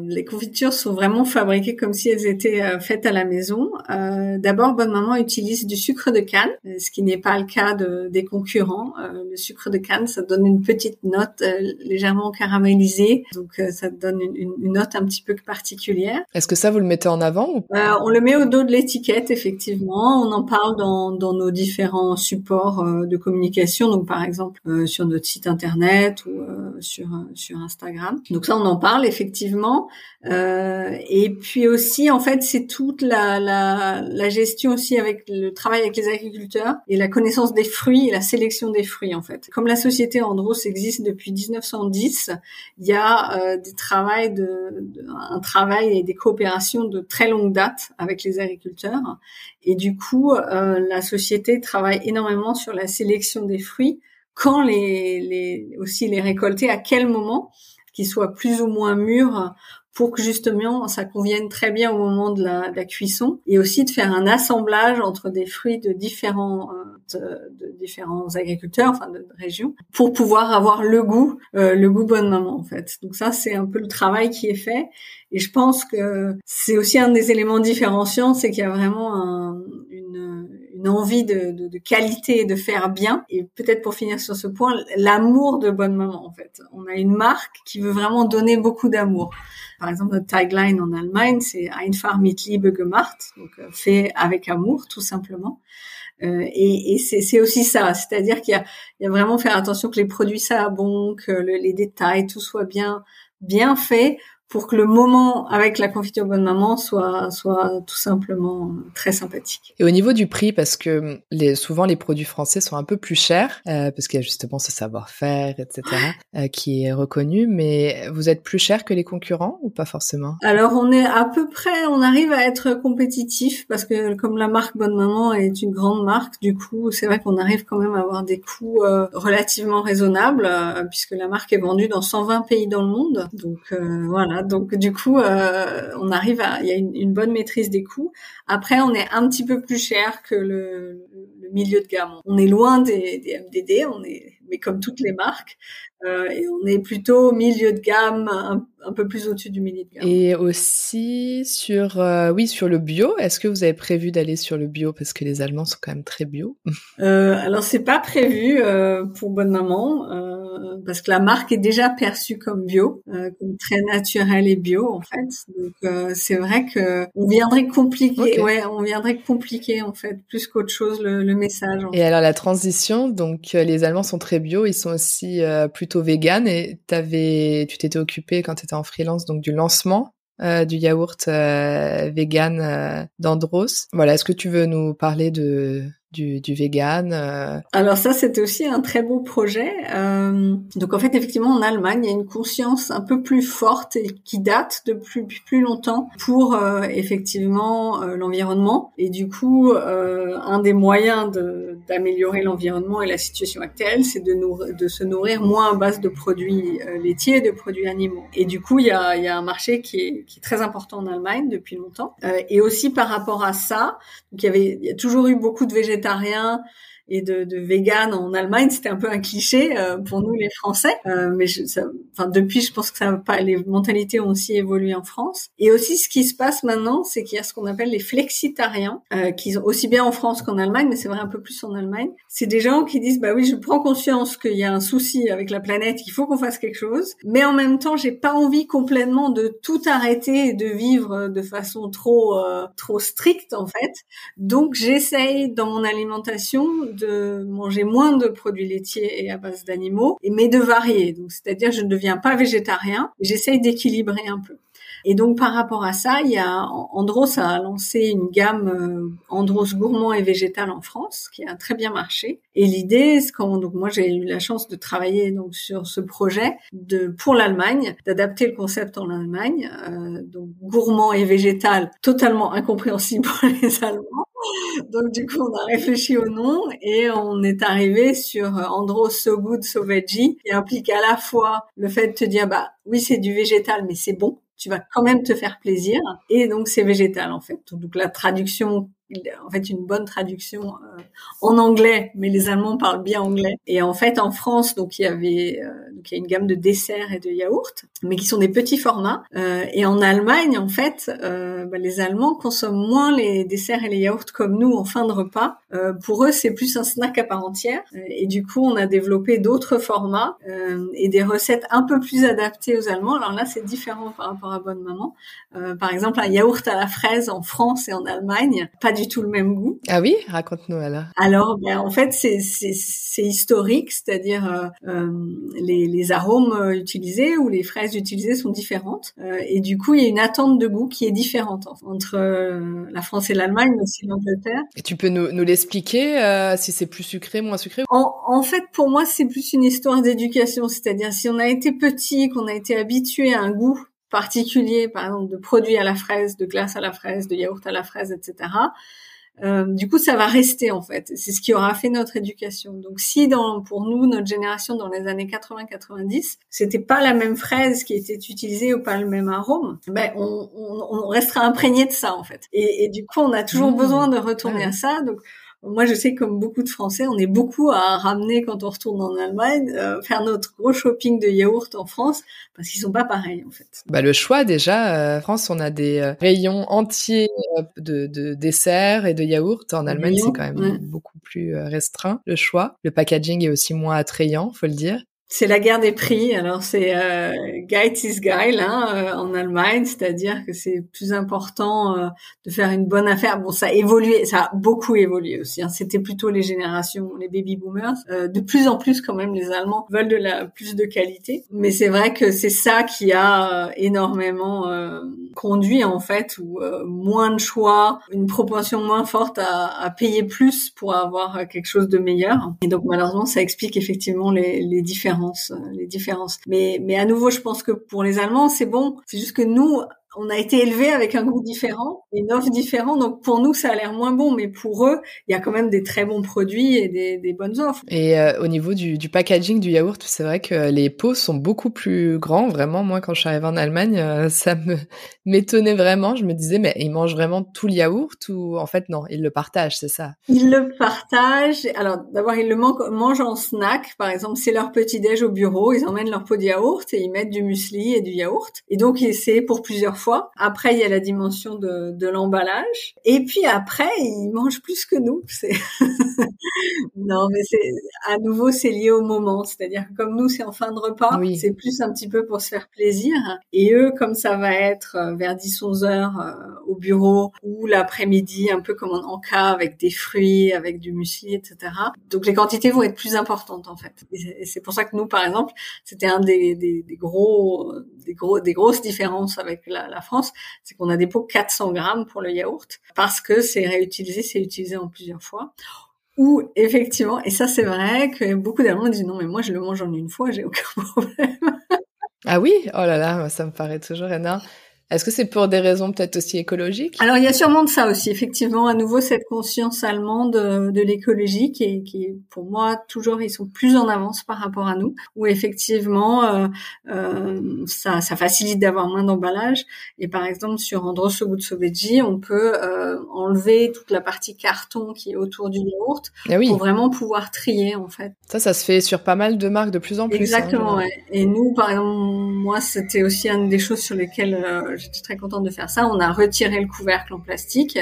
les confitures sont vraiment fabriquées comme si elles étaient faites à la maison. D'abord, Bonne Maman utilise du sucre de canne, ce qui n'est pas le cas de, des concurrents. le sucre de canne, ça donne une petite note légèrement caramélisée, donc ça donne une, une, note un petit peu particulière. Est-ce que ça vous le mettez en avant ou... On le met au dos de l'étiquette, effectivement. On en parle dans, dans nos différents support euh, de communication, donc par exemple euh, sur notre site internet ou euh, sur sur Instagram. Donc ça, on en parle effectivement. et puis aussi, en fait, c'est toute la, la, la gestion aussi avec le travail avec les agriculteurs et la connaissance des fruits et la sélection des fruits en fait. Comme la société Andros existe depuis 1910, il y a des travails de, un travail et des coopérations de très longue date avec les agriculteurs. Et du coup, la société travaille énormément sur la sélection des fruits quand les, les aussi les récolter, à quel moment, qu'ils soient plus ou moins mûrs pour que justement ça convienne très bien au moment de la, de la cuisson et aussi de faire un assemblage entre des fruits de différents euh, de, différents agriculteurs enfin de, régions pour pouvoir avoir le goût euh, le goût bonne maman en fait donc ça c'est un peu le travail qui est fait et je pense que c'est aussi un des éléments différenciants c'est qu'il y a vraiment un, une une envie de, de, de, qualité et de faire bien. Et peut-être pour finir sur ce point, l'amour de Bonne Maman en fait. On a une marque qui veut vraiment donner beaucoup d'amour. Par exemple, notre tagline en Allemagne, c'est Einfach mit Liebe gemacht, donc euh, fait avec amour, tout simplement. Euh, et, et c'est aussi ça, c'est-à-dire qu'il y, y a, vraiment faire attention que les produits soient bons, que les détails, tout soit bien bien fait pour que le moment avec la confiture bonne maman soit soit tout simplement très sympathique. Et au niveau du prix, parce que les, souvent les produits français sont un peu plus chers, euh, parce qu'il y a justement ce savoir-faire, etc., euh, qui est reconnu. Mais vous êtes plus cher que les concurrents ou pas forcément? Alors on est à peu près, on arrive à être compétitif parce que comme la marque Bonne Maman est une grande marque, du coup c'est vrai qu'on arrive quand même à avoir des coûts euh, relativement raisonnables euh, puisque la marque est vendue dans 120 pays dans le monde. Donc euh, voilà donc du coup, euh, on arrive à, il y a une, bonne maîtrise des coûts. Après, on est un petit peu plus cher que le, milieu de gamme. On est loin des, des MDD, on est, mais comme toutes les marques, euh, et on est plutôt au milieu de gamme, un, peu plus au-dessus du milieu de gamme. Et aussi sur, euh, oui, sur le bio. Est-ce que vous avez prévu d'aller sur le bio? Parce que les Allemands sont quand même très bio Alors c'est pas prévu pour Bonne Maman euh, parce que la marque est déjà perçue comme bio, comme très naturelle et bio en fait. Donc c'est vrai que on viendrait compliquer, ouais, on viendrait compliquer en fait plus qu'autre chose le, le message. et alors la transition, donc les Allemands sont très bio, ils sont aussi plutôt vegan et t'avais, tu t'étais occupé quand tu étais en freelance donc du lancement euh, du yaourt euh, vegan euh, d'Andros. Voilà, est-ce que tu veux nous parler de du, vegan. Euh. Alors ça, c'était aussi un très beau projet. Euh, donc en fait, effectivement, en Allemagne, il y a une conscience un peu plus forte et qui date de plus plus longtemps pour euh, effectivement l'environnement. Et du coup, un des moyens d'améliorer l'environnement et la situation actuelle, c'est de, se nourrir moins à base de produits laitiers, de produits animaux. Et du coup, il y a, un marché qui est, très important en Allemagne depuis longtemps. et aussi par rapport à ça, il y a toujours eu beaucoup de végétariens végétarien et de, de vegan en Allemagne, c'était un peu un cliché euh, pour nous les Français. Euh, mais je, ça, enfin depuis, je pense que ça les mentalités ont aussi évolué en France. Et aussi, ce qui se passe maintenant, c'est qu'il y a ce qu'on appelle les flexitariens, euh, qui sont aussi bien en France qu'en Allemagne, mais c'est vrai un peu plus en Allemagne. C'est des gens qui disent, bah oui, je prends conscience qu'il y a un souci avec la planète, il faut qu'on fasse quelque chose, mais en même temps, j'ai pas envie complètement de tout arrêter et de vivre de façon trop euh, trop stricte en fait. Donc, j'essaye dans mon alimentation de manger moins de produits laitiers et à base d'animaux, mais de varier. Donc, c'est-à-dire, je ne deviens pas végétarien, j'essaye d'équilibrer un peu. Et donc par rapport à ça, il y a Andros a lancé une gamme euh, Andros gourmand et végétal en France qui a très bien marché. Et l'idée, c'est quand donc moi j'ai eu la chance de travailler donc sur ce projet de pour l'Allemagne, d'adapter le concept en Allemagne, euh, donc gourmand et végétal, totalement incompréhensible pour les Allemands. *laughs* Donc du coup, on a réfléchi au nom et on est arrivé sur Andros So Good So Veggie qui implique à la fois le fait de te dire bah oui c'est du végétal mais c'est bon tu vas quand même te faire plaisir. Et donc, c'est végétal, en fait. Donc, la traduction en fait une bonne traduction euh, en anglais, mais les Allemands parlent bien anglais. Et en fait, en France, donc il y avait euh, donc il y a une gamme de desserts et de yaourts, mais qui sont des petits formats. Euh, et en Allemagne, en fait, bah, les Allemands consomment moins les desserts et les yaourts comme nous en fin de repas. pour eux, c'est plus un snack à part entière. Et du coup, on a développé d'autres formats et des recettes un peu plus adaptées aux Allemands. Alors là, c'est différent par rapport à Bonne Maman. par exemple, un yaourt à la fraise en France et en Allemagne, pas du tout le même goût. Ah oui, raconte-nous alors. Alors, ben, en fait, c'est historique, c'est-à-dire euh, euh, les, les arômes euh, utilisés ou les fraises utilisées sont différentes, euh, et du coup, il y a une attente de goût qui est différente entre euh, la France et l'Allemagne, mais aussi l'Angleterre. Et tu peux nous, nous l'expliquer si c'est plus sucré, moins sucré en, en fait, pour moi, c'est plus une histoire d'éducation, c'est-à-dire si on a été petit, qu'on a été habitué à un goût particulier, par exemple de produits à la fraise, de glace à la fraise, de yaourt à la fraise, etc. Euh, du coup, ça va rester en fait. C'est ce qui aura fait notre éducation. Donc, si dans pour nous, notre génération dans les années 80-90, c'était pas la même fraise qui était utilisée ou pas le même arôme, ben on, on, on restera imprégné de ça en fait. Et, et, du coup, on a toujours mmh. besoin de retourner à ça. Donc moi, je sais que comme beaucoup de Français, on est beaucoup à ramener quand on retourne en Allemagne, euh, faire notre gros shopping de yaourt en France, parce qu'ils sont pas pareils en fait. Bah le choix déjà, euh, France, on a des euh, rayons entiers euh, de, de desserts et de yaourts. En Allemagne, c'est quand même beaucoup plus restreint le choix. Le packaging est aussi moins attrayant, faut le dire. C'est la guerre des prix. Alors c'est euh, Geiz ist geil hein, euh, en Allemagne, c'est-à-dire que c'est plus important euh, de faire une bonne affaire. Bon, ça a évolué, ça a beaucoup évolué aussi. Hein. C'était plutôt les générations, les baby boomers. Euh, de plus en plus, quand même, les Allemands veulent de la plus de qualité. Mais c'est vrai que c'est ça qui a énormément conduit en fait, ou moins de choix, une proportion moins forte à, à, payer plus pour avoir quelque chose de meilleur. Et donc malheureusement, ça explique effectivement les, les différences euh, les différences. Mais, mais à nouveau, je pense que pour les Allemands, c'est bon. C'est juste que nous, on a été élevé avec un goût différent, une offre différente. Donc pour nous, ça a l'air moins bon, mais pour eux, il y a quand même des très bons produits et des, bonnes offres. Et euh, au niveau du, packaging du yaourt, c'est vrai que les pots sont beaucoup plus grands. Vraiment, moi, quand je suis arrivée en Allemagne, euh, *laughs* ça me m'étonnait vraiment. Je me disais, mais ils mangent vraiment tout le yaourt ou en fait non, ils le partagent, c'est ça? Ils le partagent. Alors d'abord, ils le mangent en snack. Par exemple, c'est leur petit déj au bureau. Ils emmènent leur pot de yaourt et ils mettent du muesli et du yaourt. Et donc c'est pour plusieurs fois après, il y a la dimension de, de l'emballage. Et puis après, ils mangent plus que nous. *laughs* C'est *laughs* non, mais c'est à nouveau, c'est lié au moment. C'est-à-dire que comme nous, c'est en fin de repas, c'est plus un petit peu pour se faire plaisir. Et eux, comme ça va être euh, vers 10-11 heures euh, au bureau ou l'après-midi, un peu comme en, cas avec des fruits, avec du muesli, etc. Donc les quantités vont être plus importantes en fait. Et c'est pour ça que nous, par exemple, c'était un des, gros, des gros, des grosses différences avec la la France, c'est qu'on a des pots 400 grammes pour le yaourt parce que c'est réutilisé, c'est utilisé en plusieurs fois. Ou effectivement, et ça c'est vrai que beaucoup d'Allemands disent non mais moi je le mange en une fois, j'ai aucun *laughs* problème. Ah oui, oh là là, ça me paraît toujours énorme. Est-ce que c'est pour des raisons peut-être aussi écologiques? Alors il y a sûrement de ça aussi, effectivement, à nouveau cette conscience allemande de, de l'écologie qui est, qui pour moi toujours ils sont plus en avance par rapport à nous, où effectivement euh, euh, ça, ça facilite d'avoir moins d'emballage. Et par exemple sur Andros Soveji, on peut euh, enlever toute la partie carton qui est autour du yaourt ah pour vraiment pouvoir trier en fait. Ça, ça se fait sur pas mal de marques de plus en plus. Hein, Exactement. ouais. Et nous, par exemple, moi c'était aussi une des choses sur lesquelles euh, j'étais très contente de faire ça. On a retiré le couvercle en plastique.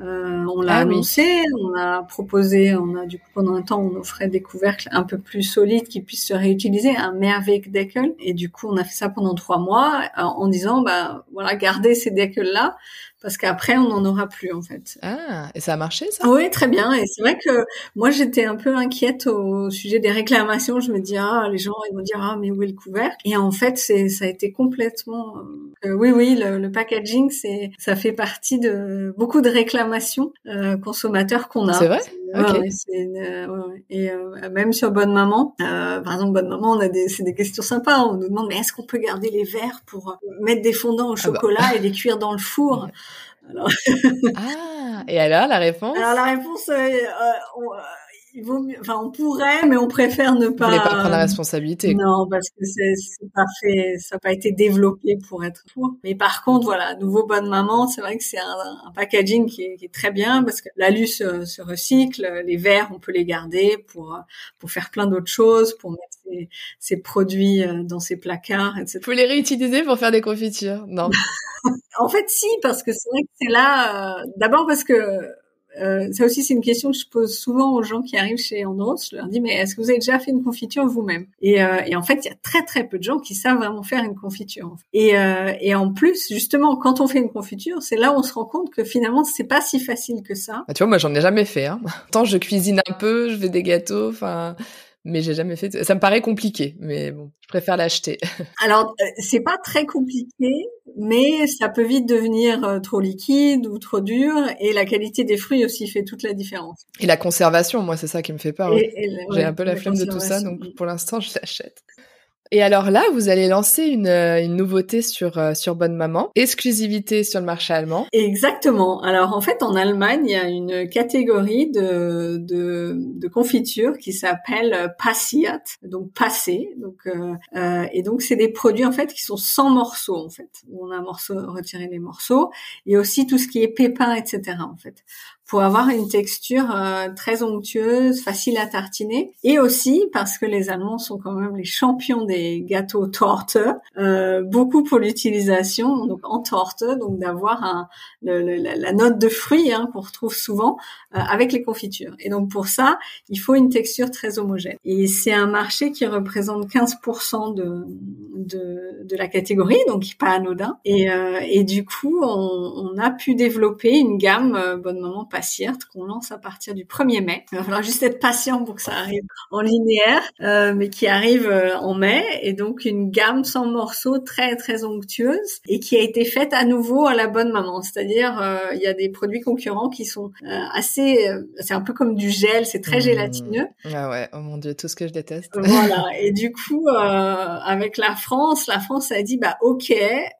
Euh, on l'a ah annoncé, on a proposé, on a du coup pendant un temps on offrait des couvercles un peu plus solides qui puissent se réutiliser, un Mehrweg-Deckel. Et du coup on a fait ça pendant trois mois en, disant bah voilà gardez ces deckels là parce qu'après on n'en aura plus en fait. Ah, et ça a marché ça? Oui, très bien. Et c'est vrai que moi j'étais un peu inquiète au sujet des réclamations. Je me dis ah les gens ils vont dire ah mais où est le couvercle? Et en fait c'est ça a été complètement euh, oui oui le, le packaging c'est ça fait partie de beaucoup de réclamations euh, consommateurs qu'on a. C'est vrai? Okay. et euh, même sur Bonne Maman, euh, par exemple Bonne Maman, on a des c'est des questions sympas. On nous demande mais est-ce qu'on peut garder les verres pour mettre des fondants au ah bah. chocolat et les cuire dans le four? Alors... ah, et alors la réponse? Alors la réponse, euh, euh, on, euh, il vaut mieux, enfin on pourrait, mais on préfère ne pas. Vous pas prendre la responsabilité. Non, parce que c'est pas fait, ça n'a pas été développé pour être fou. Mais par contre, voilà, nouveau bonne maman, c'est vrai que c'est un, un, packaging qui est, qui est, très bien parce que l'alu se, se, recycle, les verres on peut les garder pour pour faire plein d'autres choses, pour mettre ses, ses, produits dans ses placards, etc. Faut les réutiliser pour faire des confitures, non *laughs* En fait, si, parce que c'est vrai que c'est là. Euh, d'abord parce que euh, ça aussi, c'est une question que je pose souvent aux gens qui arrivent chez Andros. Je leur dis, mais est-ce que vous avez déjà fait une confiture vous-même? Et, euh, et, en fait, il y a très très peu de gens qui savent vraiment faire une confiture. Et, euh, et en plus, justement, quand on fait une confiture, c'est là où on se rend compte que finalement, c'est pas si facile que ça. Bah, tu vois, moi, j'en ai jamais fait. Hein. *laughs* Tant je cuisine un peu, je fais des gâteaux, enfin mais j'ai jamais fait. Ça me paraît compliqué, mais bon, je préfère l'acheter. *laughs* Alors, euh, c'est pas très compliqué, mais ça peut vite devenir euh, trop liquide ou trop dur, et la qualité des fruits aussi fait toute la différence. Et la conservation, moi, c'est ça qui me fait peur. J'ai un peu la, flemme de tout ça, donc pour l'instant, je l'achète. Et alors là, vous allez lancer une, euh, une nouveauté sur euh, sur Bonne Maman, exclusivité sur le marché allemand. Exactement. Alors en fait, en Allemagne, il y a une catégorie de de, de confitures qui s'appelle passiert, donc passé. Donc euh, et donc c'est des produits en fait qui sont sans morceaux en fait. On a un morceau retirer les morceaux et aussi tout ce qui est pépins, etc. En fait pour avoir une texture euh, très onctueuse, facile à tartiner, et aussi parce que les Allemands sont quand même les champions des gâteaux *laughs* torte, euh, beaucoup pour l'utilisation donc en torte, donc d'avoir un, la, note de fruits hein, qu'on retrouve souvent euh, avec les confitures. Et donc pour ça, il faut une texture très homogène. Et c'est un marché qui représente 15% de, de, de la catégorie, donc pas anodin. Et, euh, et du coup, on, on, a pu développer une gamme euh, bonne qu'on lance à partir du 1er mai. Il va falloir juste être patient pour que ça arrive en linéaire, euh, mais qui arrive euh, en mai et donc une gamme sans morceaux très très onctueuse et qui a été faite à nouveau à la bonne maman. C'est-à-dire euh, il y a des produits concurrents qui sont assez, c'est un peu comme du gel, c'est très mmh. gélatineux. Ah ouais, oh mon dieu, tout ce que je déteste. Voilà. *laughs* Et du coup, avec la France, la France a dit bah ok,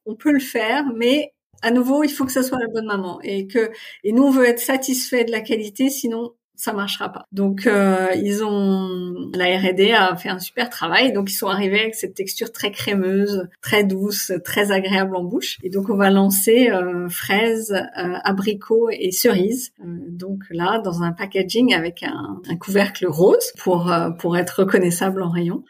on peut le faire, mais à nouveau, il faut que ça soit la bonne maman et que et nous on veut être satisfait de la qualité, sinon ça marchera pas. Donc euh, ils ont la R&D a fait un super travail, donc ils sont arrivés avec cette texture très crémeuse, très douce, très agréable en bouche. Et donc on va lancer euh, fraises, euh, abricots et cerises. Euh, donc là dans un packaging avec un, un couvercle rose pour pour être reconnaissable en rayon.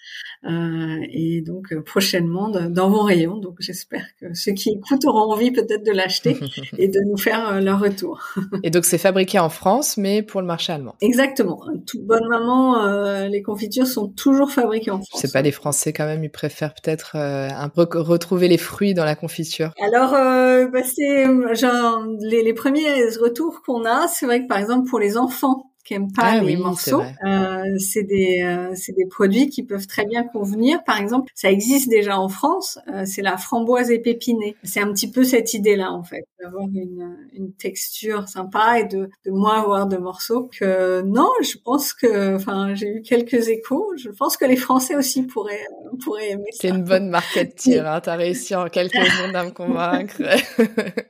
Euh, et donc euh, prochainement dans vos rayons. Donc j'espère que ceux qui écoutent auront envie peut-être de l'acheter *laughs* et de nous faire euh, leur retour. et donc c'est fabriqué en France, mais pour le marché Exactement. Toute bonne maman, les confitures sont toujours fabriquées en France. C'est pas les Français quand même, ils préfèrent peut-être un peu retrouver les fruits dans la confiture. Alors bah, c'est genre les, les premiers retours qu'on a, c'est vrai que par exemple pour les enfants qui aiment pas ah les morceaux. Euh, c'est des euh, c'est des produits qui peuvent très bien convenir. Par exemple, ça existe déjà en France. Euh, c'est la framboise épépinée. C'est un petit peu cette idée-là en fait, d'avoir une, une texture sympa et de, de moins avoir de morceaux. Que non, je pense que enfin j'ai eu quelques échos. Je pense que les Français aussi pourraient pourraient aimer ça. C'est une bonne market *laughs* tir. Hein. T'as réussi en quelques secondes à me convaincre. *laughs*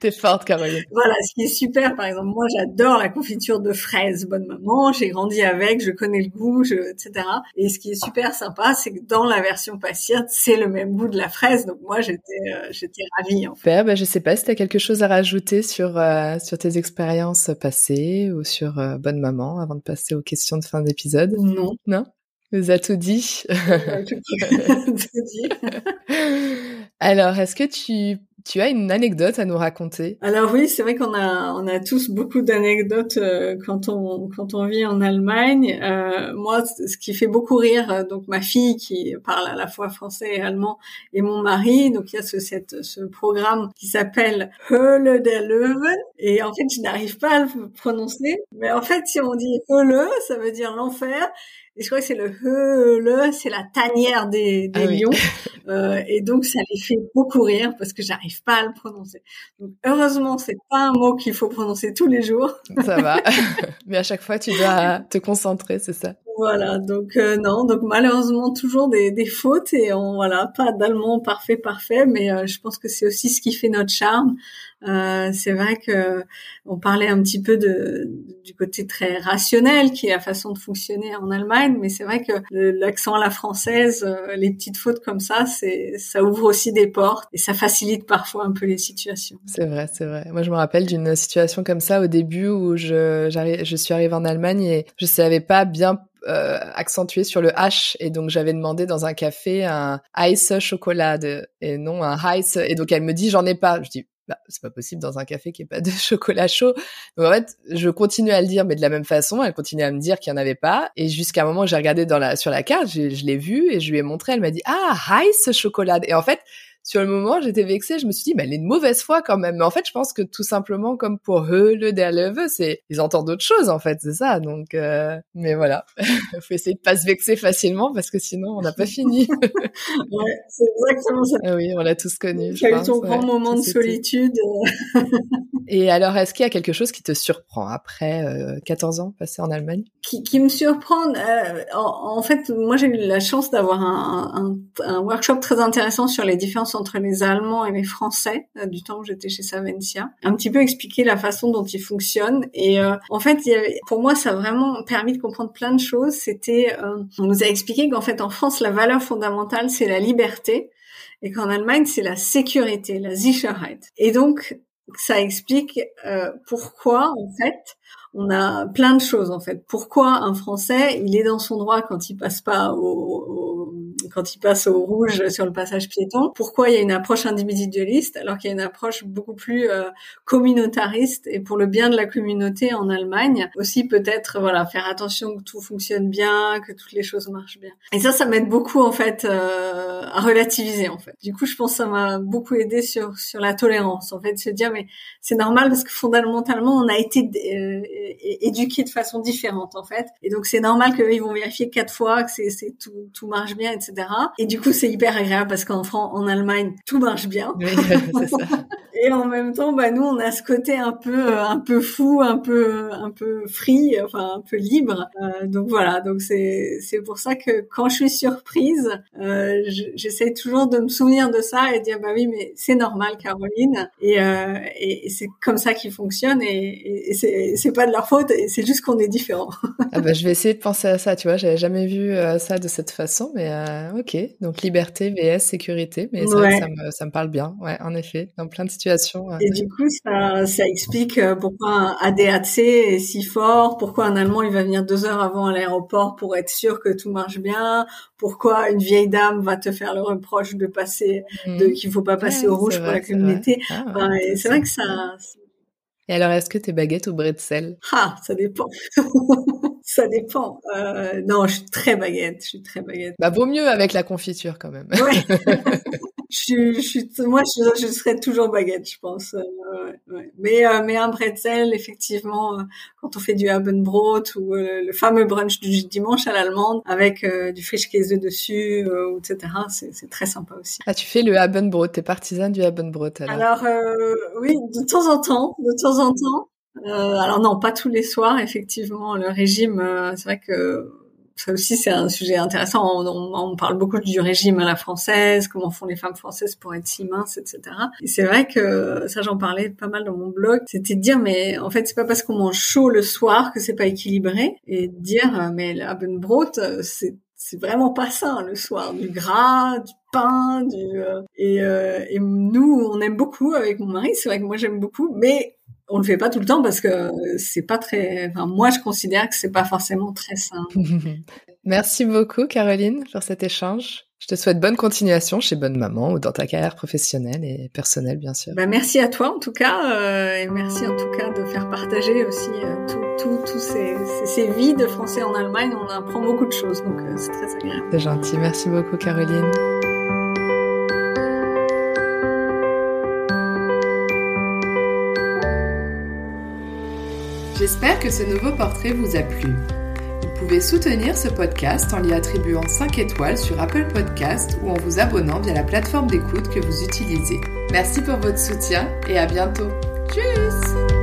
t'es, forte, Caroline. Voilà, ce qui est super. Par exemple, moi j'adore la confiture de fraises bonne maman, j'ai grandi avec, je connais le goût, je, etc. Et ce qui est super sympa, c'est que dans la version patiente, c'est le même goût de la fraise. Donc moi, j'étais, euh, j'étais ravie. En fait. bah, je sais pas si tu as quelque chose à rajouter sur euh, sur tes expériences passées ou sur euh, bonne maman avant de passer aux questions de fin d'épisode. Non. Non? Vous a tout dit. *laughs* *laughs* tout dit. *laughs* Alors, est-ce que tu tu as une anecdote à nous raconter? Alors oui, c'est vrai qu'on a on a tous beaucoup d'anecdotes euh, quand on quand on vit en Allemagne. Euh, moi, ce qui fait beaucoup rire, euh, donc ma fille qui parle à la fois français et allemand, et mon mari. Donc il y a ce cette, ce programme qui s'appelle Höhle der Löwen, et en fait je n'arrive pas à le prononcer, mais en fait si on dit Höhle, ça veut dire l'enfer. Et je crois que c'est le le, c'est la tanière des, des ah lions. *laughs* Euh, et donc ça les fait beaucoup rire parce que j'arrive pas à le prononcer. Donc heureusement, c'est pas un mot qu'il faut prononcer tous les jours. Ça va. *laughs* *laughs* Mais à chaque fois, tu dois te concentrer, c'est ça. Voilà, donc euh, non, donc malheureusement toujours des, des fautes et on voilà pas d'allemand parfait parfait, mais euh, je pense que c'est aussi ce qui fait notre charme. Euh, c'est vrai que on parlait un petit peu de, du côté très rationnel qui est la façon de fonctionner en Allemagne, mais c'est vrai que l'accent à la française, euh, les petites fautes comme ça, c'est ça ouvre aussi des portes et ça facilite parfois un peu les situations. C'est vrai, c'est vrai. Moi, je me rappelle d'une situation comme ça au début où je je suis arrivée en Allemagne et je savais pas bien euh, accentué sur le H et donc j'avais demandé dans un café un ice chocolat et non un ice et donc elle me dit j'en ai pas je dis bah, c'est pas possible dans un café qui est pas de *laughs* chocolat chaud. Donc en fait, je continue à le dire, mais de la même façon, elle continue à me dire qu'il y en avait pas. Et jusqu'à un moment, j'ai regardé dans la sur la carte, je, je l'ai vu et je lui ai montré. Elle m'a dit ah ice chocolat. Et en fait, sur le moment, j'étais vexée. Je me suis dit, mais elle est de mauvaise foi quand même. Mais en fait, je pense que tout simplement, comme pour eux, le derleve, c'est ils entendent d'autres choses en fait, c'est ça. Donc, euh... mais voilà, *laughs* faut essayer de pas se vexer facilement parce que sinon, on n'a pas fini. *laughs* ouais, c'est exactement ça. Ah oui, on l'a tous connu. Tu as eu ton grand moment de solitude. *laughs* Et alors, est-ce qu'il y a quelque chose qui te surprend après euh, 14 ans passés en Allemagne? Qui, qui, me surprend, euh, en, en, fait, moi j'ai eu la chance d'avoir un, un, un, workshop très intéressant sur les différences entre les Allemands et les Français euh, du temps où j'étais chez Savencia. Un petit peu expliquer la façon dont ils fonctionnent. Et euh, en fait, pour moi, ça a vraiment permis de comprendre plein de choses. C'était, euh, on nous a expliqué qu'en fait, en France, la valeur fondamentale, c'est la liberté et qu'en Allemagne, c'est la sécurité, la Sicherheit. Et donc, ça explique pourquoi en fait on a plein de choses en fait. Pourquoi un Français il est dans son droit quand il passe pas au quand il passe au rouge sur le passage piéton Pourquoi il y a une approche individualiste alors qu'il y a une approche beaucoup plus euh, communautariste et pour le bien de la communauté en Allemagne aussi peut-être voilà faire attention que tout fonctionne bien, que toutes les choses marchent bien. Et ça, ça m'aide beaucoup en fait euh, à relativiser en fait. Du coup, je pense que ça m'a beaucoup aidé sur sur la tolérance en fait, se dire mais c'est normal parce que fondamentalement on a été euh, éduqué de façon différente en fait, et donc c'est normal qu'ils vont vérifier quatre fois que c'est tout tout marche bien etc. Et du coup, c'est hyper agréable parce qu'en France, en Allemagne, tout marche bien. Oui, *laughs* c'est ça. *laughs* Et en même temps, bah nous, on a ce côté un peu, un peu fou, un peu, un peu free, enfin un peu libre. Euh, donc voilà, donc c'est c'est pour ça que quand je suis surprise, euh, j'essaie toujours de me souvenir de ça et de dire bah oui, mais c'est normal, Caroline, et, euh, et, et c'est comme ça qu'ils fonctionnent et, et c'est c'est pas de leur faute, et c'est juste qu'on est différents. *laughs* ah bah je vais essayer de penser à ça, tu vois, j'avais jamais vu euh, ça de cette façon, mais euh, ok, donc liberté vs sécurité, mais ça, Ouais. ça me ça me parle bien, ouais, en effet, dans plein de situations. Euh, Et du coup, ça, ça explique euh, pourquoi un ADAC est si fort, pourquoi un Allemand il va venir deux heures avant à l'aéroport pour être sûr que tout marche bien, pourquoi une vieille dame va te faire le reproche de passer, de mhm. qu'il faut pas passer Ouais, au rouge pour la c'est vrai. communauté. Ah, c'est vrai que ça, Et alors, est-ce que t'es baguette ou bretzel ah, ça dépend. *laughs* ça dépend. Euh, non, je suis très baguette. Je suis très baguette. Bah vaut mieux avec la confiture quand même. Ouais. *laughs* je, suis- je, moi, je, je serais toujours baguette, je pense. Euh, ouais. Mais, euh, mais un bretzel, effectivement, euh, quand on fait du Abendbrot ou euh, le fameux brunch du dimanche à l'allemande avec du Frischkäse dessus, euh, etc., c'est très sympa aussi. Ah, tu fais le Abendbrot, t'es partisane du Abendbrot alors? Alors euh, oui, de temps en temps, de temps en temps. Euh, alors non, pas tous les soirs, effectivement. Le régime, euh, c'est vrai que ça aussi c'est un sujet intéressant. On, parle beaucoup du régime à la française, comment font les femmes françaises pour être si minces, etc. Et c'est vrai que ça, j'en parlais pas mal dans mon blog. C'était de dire, mais en fait, c'est pas parce qu'on mange chaud le soir que c'est pas équilibré, et de dire, mais l'Abendbrot, euh, c'est c'est vraiment pas ça le soir, du gras, du pain, du euh, et, euh, et nous on aime beaucoup avec mon mari. C'est vrai que moi j'aime beaucoup, mais on le fait pas tout le temps parce que c'est pas très. Enfin, moi je considère que c'est pas forcément très sain. *laughs* Merci beaucoup Caroline pour cet échange. Je te souhaite bonne continuation chez Bonne Maman ou dans ta carrière professionnelle et personnelle bien sûr. Bah, merci à toi en tout cas euh, et merci en tout cas de faire partager aussi euh, tout, tout, ces, ces vies de Français en Allemagne. On apprend beaucoup de choses donc euh, c'est très agréable. C'est gentil. Merci beaucoup Caroline. J'espère que ce nouveau portrait vous a plu. Vous pouvez soutenir ce podcast en lui attribuant 5 étoiles sur Apple Podcast ou en vous abonnant via la plateforme d'écoute que vous utilisez. Merci pour votre soutien et à bientôt. Tchuss